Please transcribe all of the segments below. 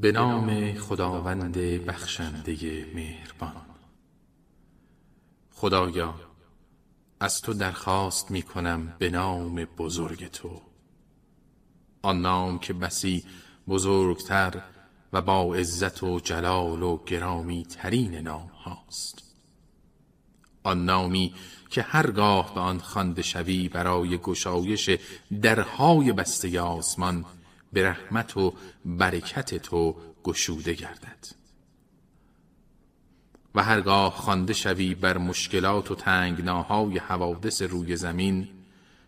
به نام خداوند بخشنده مهربان. خدایا از تو درخواست می کنم به نام بزرگ تو. آن نام که بسی بزرگتر و با عزت و جلال و گرامی ترین نام هاست. آن نامی که هرگاه به آن خوانده شوی برای گشایش درهای بسته آسمان به رحمت و برکت تو گشوده گردد. و هرگاه خوانده شوی بر مشکلات و تنگناهای حوادث روی زمین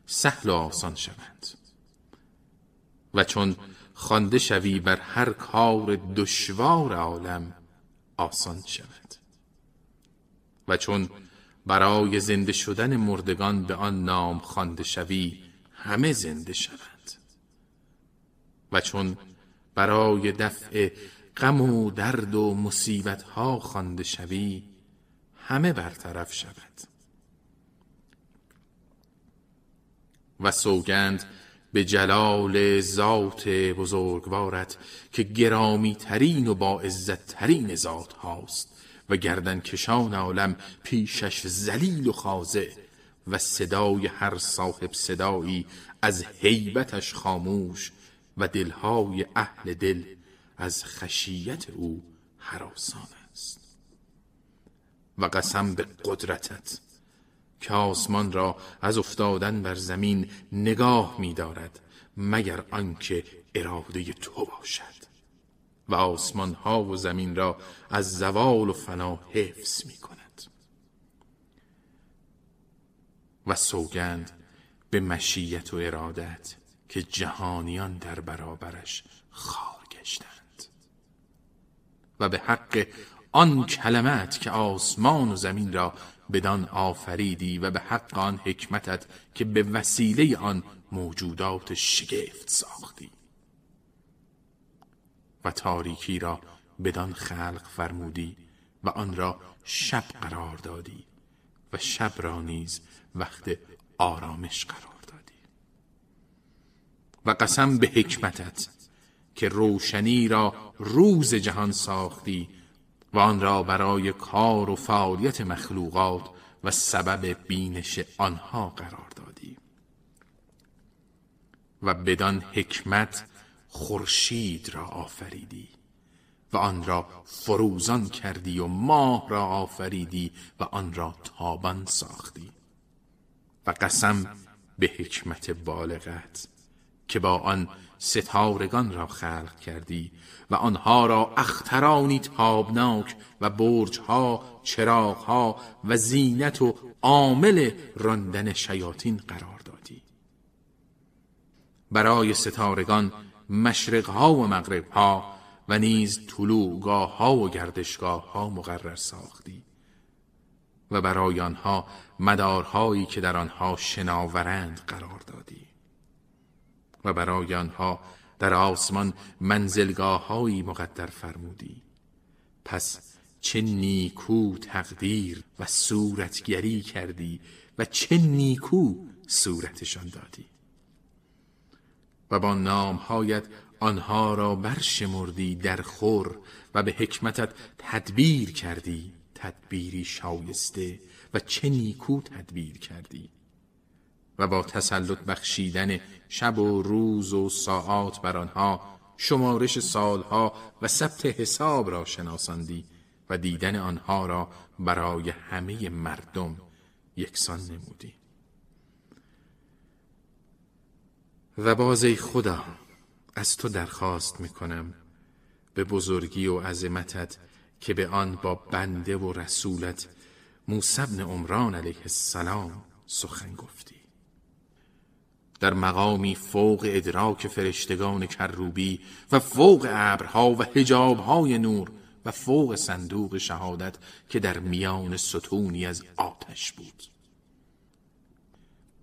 سهل و آسان شوند. و چون خوانده شوی بر هر کار دشوار عالم آسان شود و چون برای زنده شدن مردگان به آن نام خوانده شوی همه زنده شوند. و چون برای دفع غم و درد و مصیبت ها خوانده شوی همه برطرف شود. و سوگند به جلال ذات بزرگوارت که گرامی ترین و با عزت ترین ذات هاست و گردن کشان عالم پیشش زلیل و خاضع و صدای هر صاحب صدایی از حیبتش خاموش و دلهای اهل دل از خشیت او حراسان است. و قسم به قدرتت که آسمان را از افتادن بر زمین نگاه می دارد مگر آنکه اراده تو باشد. و آسمان ها و زمین را از زوال و فنا حفظ می کند و سوگند به مشیت و ارادت که جهانیان در برابرش خار گشتند. و به حق آن کلمت که آسمان و زمین را بدان آفریدی و به حق آن حکمتت که به وسیله آن موجودات شگفت ساختی. و تاریکی را بدان خلق فرمودی و آن را شب قرار دادی و شب را نیز وقت آرامش قرار و قسم به حکمتت که روشنی را روز جهان ساختی و آن را برای کار و فعالیت مخلوقات و سبب بینش آنها قرار دادی. و بدان حکمت خورشید را آفریدی و آن را فروزان کردی و ماه را آفریدی و آن را تابان ساختی. و قسم به حکمت بالغت که با آن ستارگان را خلق کردی و آنها را اخترانی تابناک و برجها چراغها و زینت و عامل راندن شیاطین قرار دادی. برای ستارگان مشرقها و مغربها و نیز طلوعگاه ها و گردشگاه ها مقرر ساختی و برای آنها مدارهایی که در آنها شناورند قرار دادی. و برای آنها در آسمان منزلگاه هایی مقدر فرمودی. پس چه نیکو تقدیر و صورتگری کردی و چه نیکو صورتشان دادی. و با نامهایت آنها را برشمردی در خور و به حکمتت تدبیر کردی تدبیری شایسته و چه نیکو تدبیر کردی. و با تسلط بخشیدن شب و روز و ساعات بر آنها شمارش سالها و ثبت حساب را شناساندی و دیدن آنها را برای همه مردم یکسان نمودی. و باز ای خدا از تو درخواست می‌کنم به بزرگی و عظمتت که به آن با بنده و رسولت موسی بن عمران علیه السلام سخن گفتی. در مقامی فوق ادراک فرشتگان کروبی و فوق ابرها و حجابهای نور و فوق صندوق شهادت که در میان ستونی از آتش بود.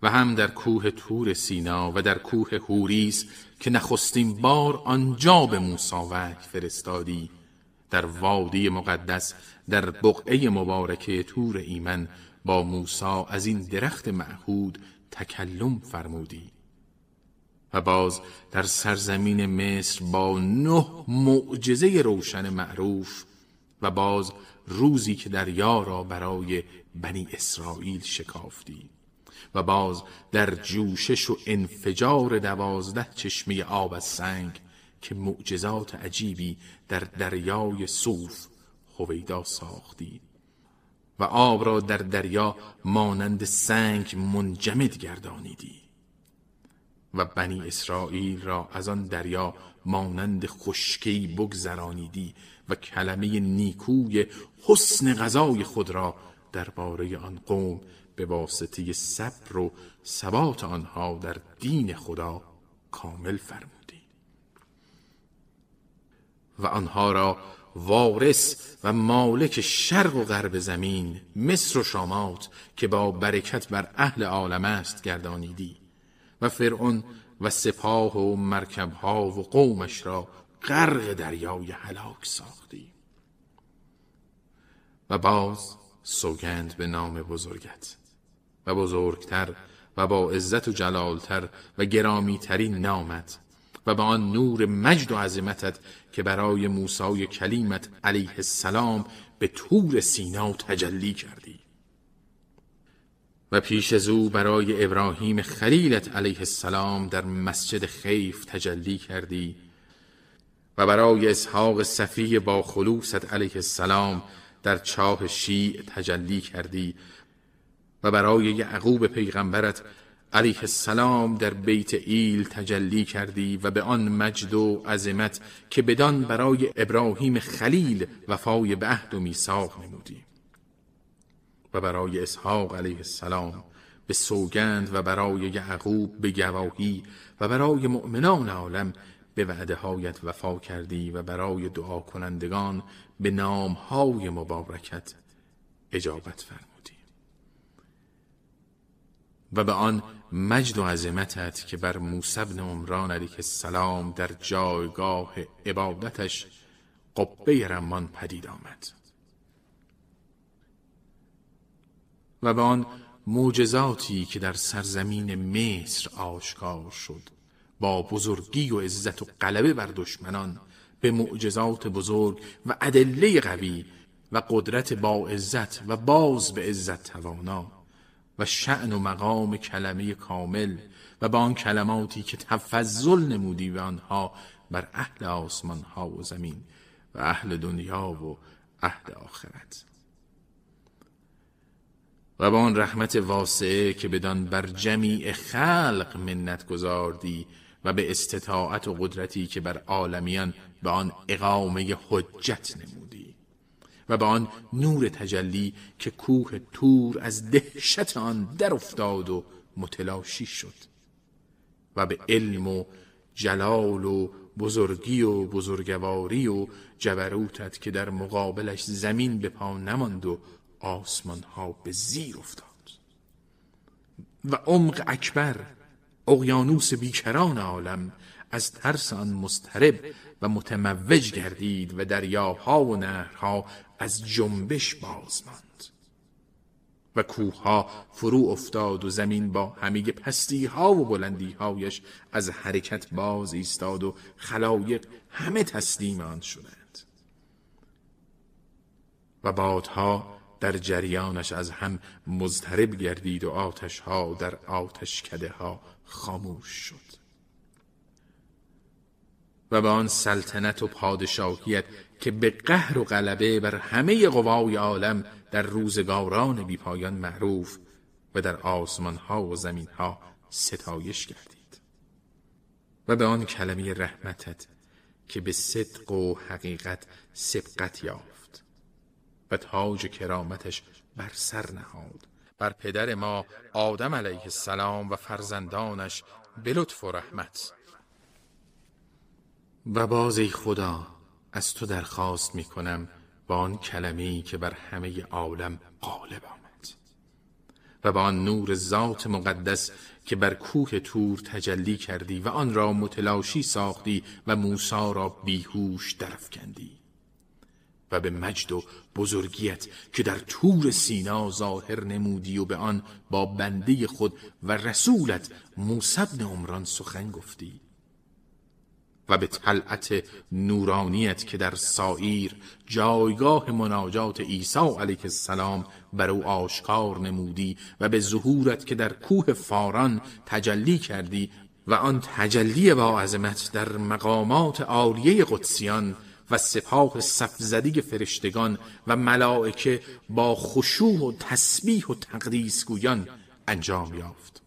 و هم در کوه تور سینا و در کوه هوریس که نخستین بار آنجا به موسی وحی فرستادی در وادی مقدس در بقعه مبارکه تور ایمن با موسی از این درخت معهود تکلم فرمودی. و باز در سرزمین مصر با نه معجزه روشن معروف و باز روزی که دریا را برای بنی اسرائیل شکافتی. و باز در جوشش و انفجار دوازده چشمه آب از سنگ که معجزات عجیبی در دریای صوف هویدا ساختی. و آب را در دریا مانند سنگ منجمد گردانیدی. و بنی اسرائیل را از آن دریا مانند خشکی بگذرانیدی و کلمه نیکوی حسن غذای خود را درباره آن قوم به واسطه صبر و ثبات آنها در دین خدا کامل فرمودی. و آنها را وارث و مالک شرق و غرب زمین مصر و شامات که با برکت بر اهل عالم است گردانیدی و فرعون و سپاه و مرکبها و قومش را غرق دریای هلاک ساختی. و باز سوگند به نام بزرگت و بزرگتر و با عزت و جلالتر و گرامیترین نامت و به آن نور مجد و عظمتت که برای موسای کلیمت علیه السلام به طور سینا تجلی کردی. و پیش از او برای ابراهیم خلیلت علیه السلام در مسجد خیف تجلی کردی و برای اسحاق صفی با خلوصت علیه السلام در چاه شیع تجلی کردی و برای یعقوب پیغمبرت علیه السلام در بیت ایل تجلی کردی و به آن مجد و عظمت که بدان برای ابراهیم خلیل وفای به عهد و میثاق نمودی. و برای اسحاق علیه السلام به سوگند و برای یعقوب به گواهی و برای مؤمنان عالم به وعده هایت وفا کردی و برای دعا کنندگان به نامهای مبارکت اجابت فرمودی و به آن مجد و عظمتت که بر موسی بن عمران علیه السلام در جایگاه عبادتش قبه رمان پدید آمد. و به آن معجزاتی که در سرزمین مصر آشکار شد با بزرگی و عزت و غلبه بر دشمنان به معجزات بزرگ و ادله قوی و قدرت با عزت و باز به عزت توانا و شعن و مقام کلمه کامل و با آن کلماتی که تفضل نمودی به آنها بر اهل آسمان ها و زمین و اهل دنیا و اهل آخرت. و با آن رحمت واسعه که بدان بر جمیع خلق منت گذاردی و به استطاعت و قدرتی که بر عالمیان به آن اقامه حجت نمودی. و به آن نور تجلی که کوه تور از دهشت آن در افتاد و متلاشی شد و به علم و جلال و بزرگی و بزرگواری و جبروتت که در مقابلش زمین به پا نماند و آسمان ها به زیر افتاد. و عمق اکبر اقیانوس بیکران عالم از ترس آن مسترب و متموج گردید و دریاها و نهرها از جنبش باز ماند. و کوهها فرو افتاد و زمین با همه پستی ها و بلندی هایش از حرکت باز ایستاد و خلایق همه تسلیم آن شدند. و بادها در جریانش از هم مضطرب گردید و آتش ها در آتش کده ها خاموش شد. و به آن سلطنت و پادشاهیت که به قهر و غلبه بر همه قوای عالم در روزگاران بیپایان معروف و در آسمان ها و زمین ها ستایش کردید و به آن کلمه رحمتت که به صدق و حقیقت سبقت یافت و تاج کرامتش بر سر نهاد. بر پدر ما آدم علیه السلام و فرزندانش به لطف و رحمت و باز ای خدا از تو درخواست می کنم با آن کلمه‌ای که بر همه عالم غالب آمد و با آن نور ذات مقدس که بر کوه تور تجلی کردی و آن را متلاشی ساختی و موسی را بیهوش درفکندی و به مجد و بزرگیت که در تور سینا ظاهر نمودی و به آن با بنده خود و رسولت موسی بن عمران سخن گفتی. و به طلعت نورانیت که در سایر جایگاه مناجات عیسی علیه السلام بر او آشکار نمودی و به ظهورت که در کوه فاران تجلی کردی و آن تجلی با عظمت در مقامات عالیه قدسیان و سپاه صفزدی فرشتگان و ملائکه با خشوع و تسبیح و تقدیس گویان انجام یافت.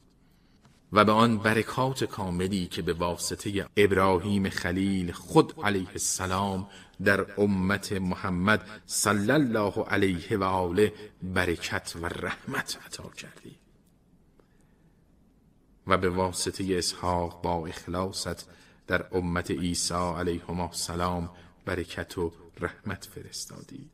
و به آن برکات کاملی که به واسطه ابراهیم خلیل خود علیه السلام در امت محمد صلی الله علیه و آله برکت و رحمت عطا کردی. و به واسطه اسحاق با اخلاصت در امت عیسی علیه السلام برکت و رحمت فرستادی.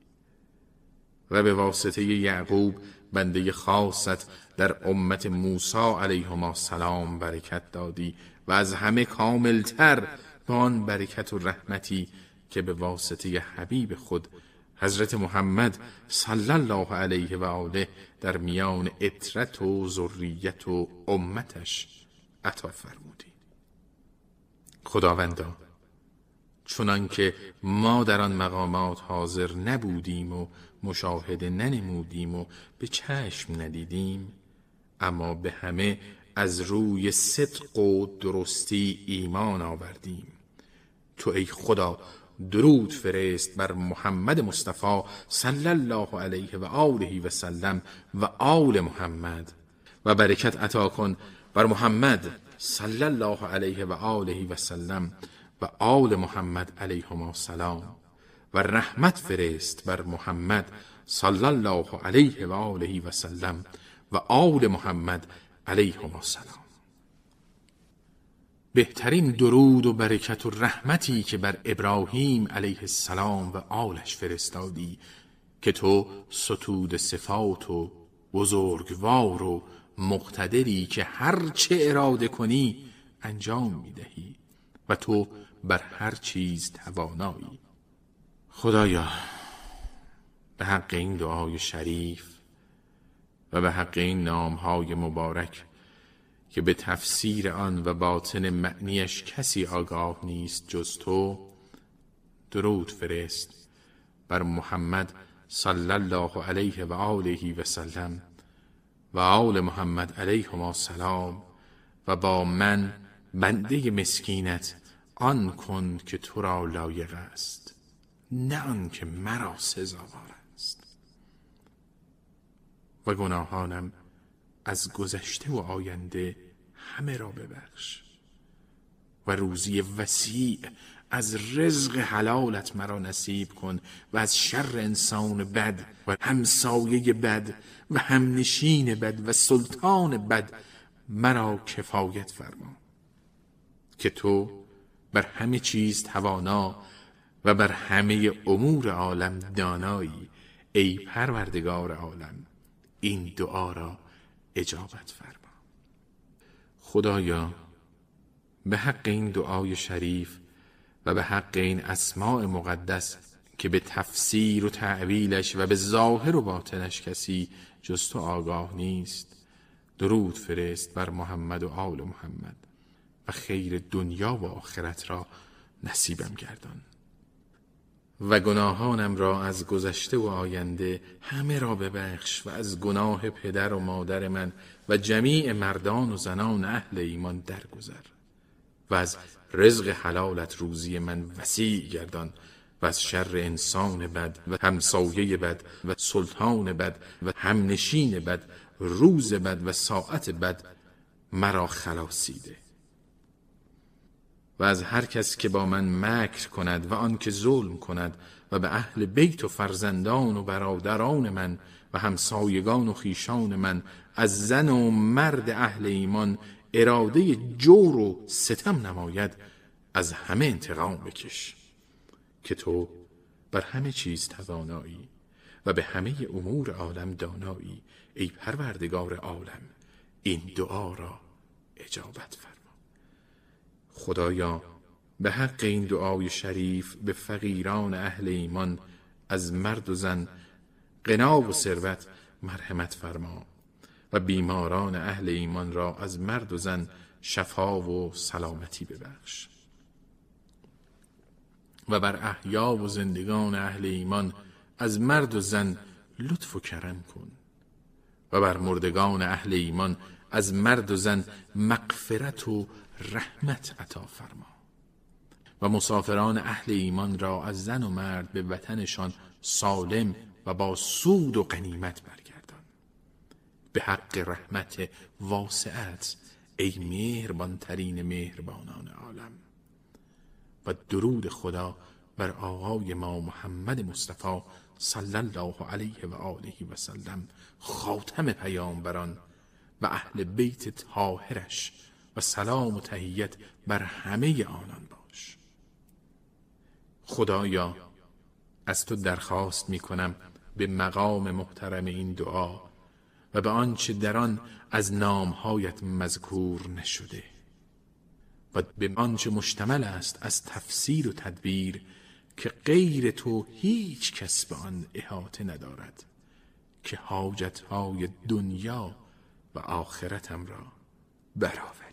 و به واسطه یعقوب بنده خاصت در امت موسی علیه السلام برکت دادی و از همه کاملتر به آن برکت و رحمتی که به واسطه حبیب خود حضرت محمد صلی الله علیه و آله در میان اطرت و ذریت و امتش عطا فرمودی. خداوندا چنان که ما در آن مقامات حاضر نبودیم و مشاهده ننمودیم و به چشم ندیدیم اما به همه از روی صدق و درستی ایمان آوردیم. تو ای خدا درود فرست بر محمد مصطفی صلی الله علیه و آله و سلم و آل محمد. و برکت عطا کن بر محمد صلی الله علیه و آله و سلم و آل محمد علیهم السلام و رحمت فرست بر محمد صلی الله علیه و آله و سلم و آل محمد علیهم السلام. بهترین درود و برکت و رحمتی که بر ابراهیم علیه السلام و آلش فرستادی که تو ستود صفات و بزرگوار و مقتدری که هر چه اراده کنی انجام می‌دهی و تو بر هر چیز توانایی. خدایا به حق این دعای شریف و به حق این نامهای مبارک که به تفسیر آن و باطن معنیش کسی آگاه نیست جز تو درود فرست بر محمد صلی الله علیه و آله و سلم و آل محمد علیه السلام و با من بنده مسکینت آن کن که تو را لایق است. نه آن که مرا سزاوار است. و گناهانم از گذشته و آینده همه را ببخش. و روزی وسیع از رزق حلالت مرا نصیب کن و از شر انسان بد و همسایه بد و همنشین بد و سلطان بد مرا کفایت فرما. که تو بر همه چیز توانا و بر همه امور عالم دانایی ای پروردگار عالم این دعا را اجابت فرما. خدایا به حق این دعای شریف و به حق این اسماع مقدس که به تفسیر و تعویلش و به ظاهر و باطنش کسی جز تو آگاه نیست درود فرست بر محمد و آل محمد و خیر دنیا و آخرت را نصیبم گردان. و گناهانم را از گذشته و آینده همه را ببخش و از گناه پدر و مادر من و جمیع مردان و زنان اهل ایمان درگذر و از رزق حلالت روزی من وسیع گردان و از شر انسان بد و همسایه بد و سلطان بد و همنشین بد روز بد و ساعت بد مرا خلاصیده. و از هر کس که با من مکر کند و آن که ظلم کند و به اهل بیت و فرزندان و برادران من و همسایگان و خیشان من از زن و مرد اهل ایمان اراده جور و ستم نماید از همه انتقام بکش که تو بر همه چیز توانایی و به همه امور عالم دانایی. ای پروردگار عالم این دعا را اجابت فرما خدایا به حق این دعای شریف به فقیران اهل ایمان از مرد و زن قنا و ثروت مرحمت فرما و بیماران اهل ایمان را از مرد و زن شفا و سلامتی ببخش. و بر احیا و زندگان اهل ایمان از مرد و زن لطف و کرم کن و بر مردگان اهل ایمان از مرد و زن مغفرت و رحمت عطا فرما. و مسافران اهل ایمان را از زن و مرد به وطنشان سالم و با سود و قنیمت برگردان. به حق رحمت واسعت ای مهربانترین مهربانان عالم. و درود خدا بر آقای ما محمد مصطفی صلی الله علیه و آله و سلم خاتم پیامبران و اهل بیت طاهرش و سلام و تهیت بر همه آنان باش. خدایا از تو درخواست می کنم به مقام محترم این دعا و به آنچه در آن از نامهایت مذکور نشده و به آنچه مشتمل است از تفسیر و تدبیر که غیر تو هیچ کس به آن احاطه ندارد که حاجتهای دنیا و آخرتم را برآوری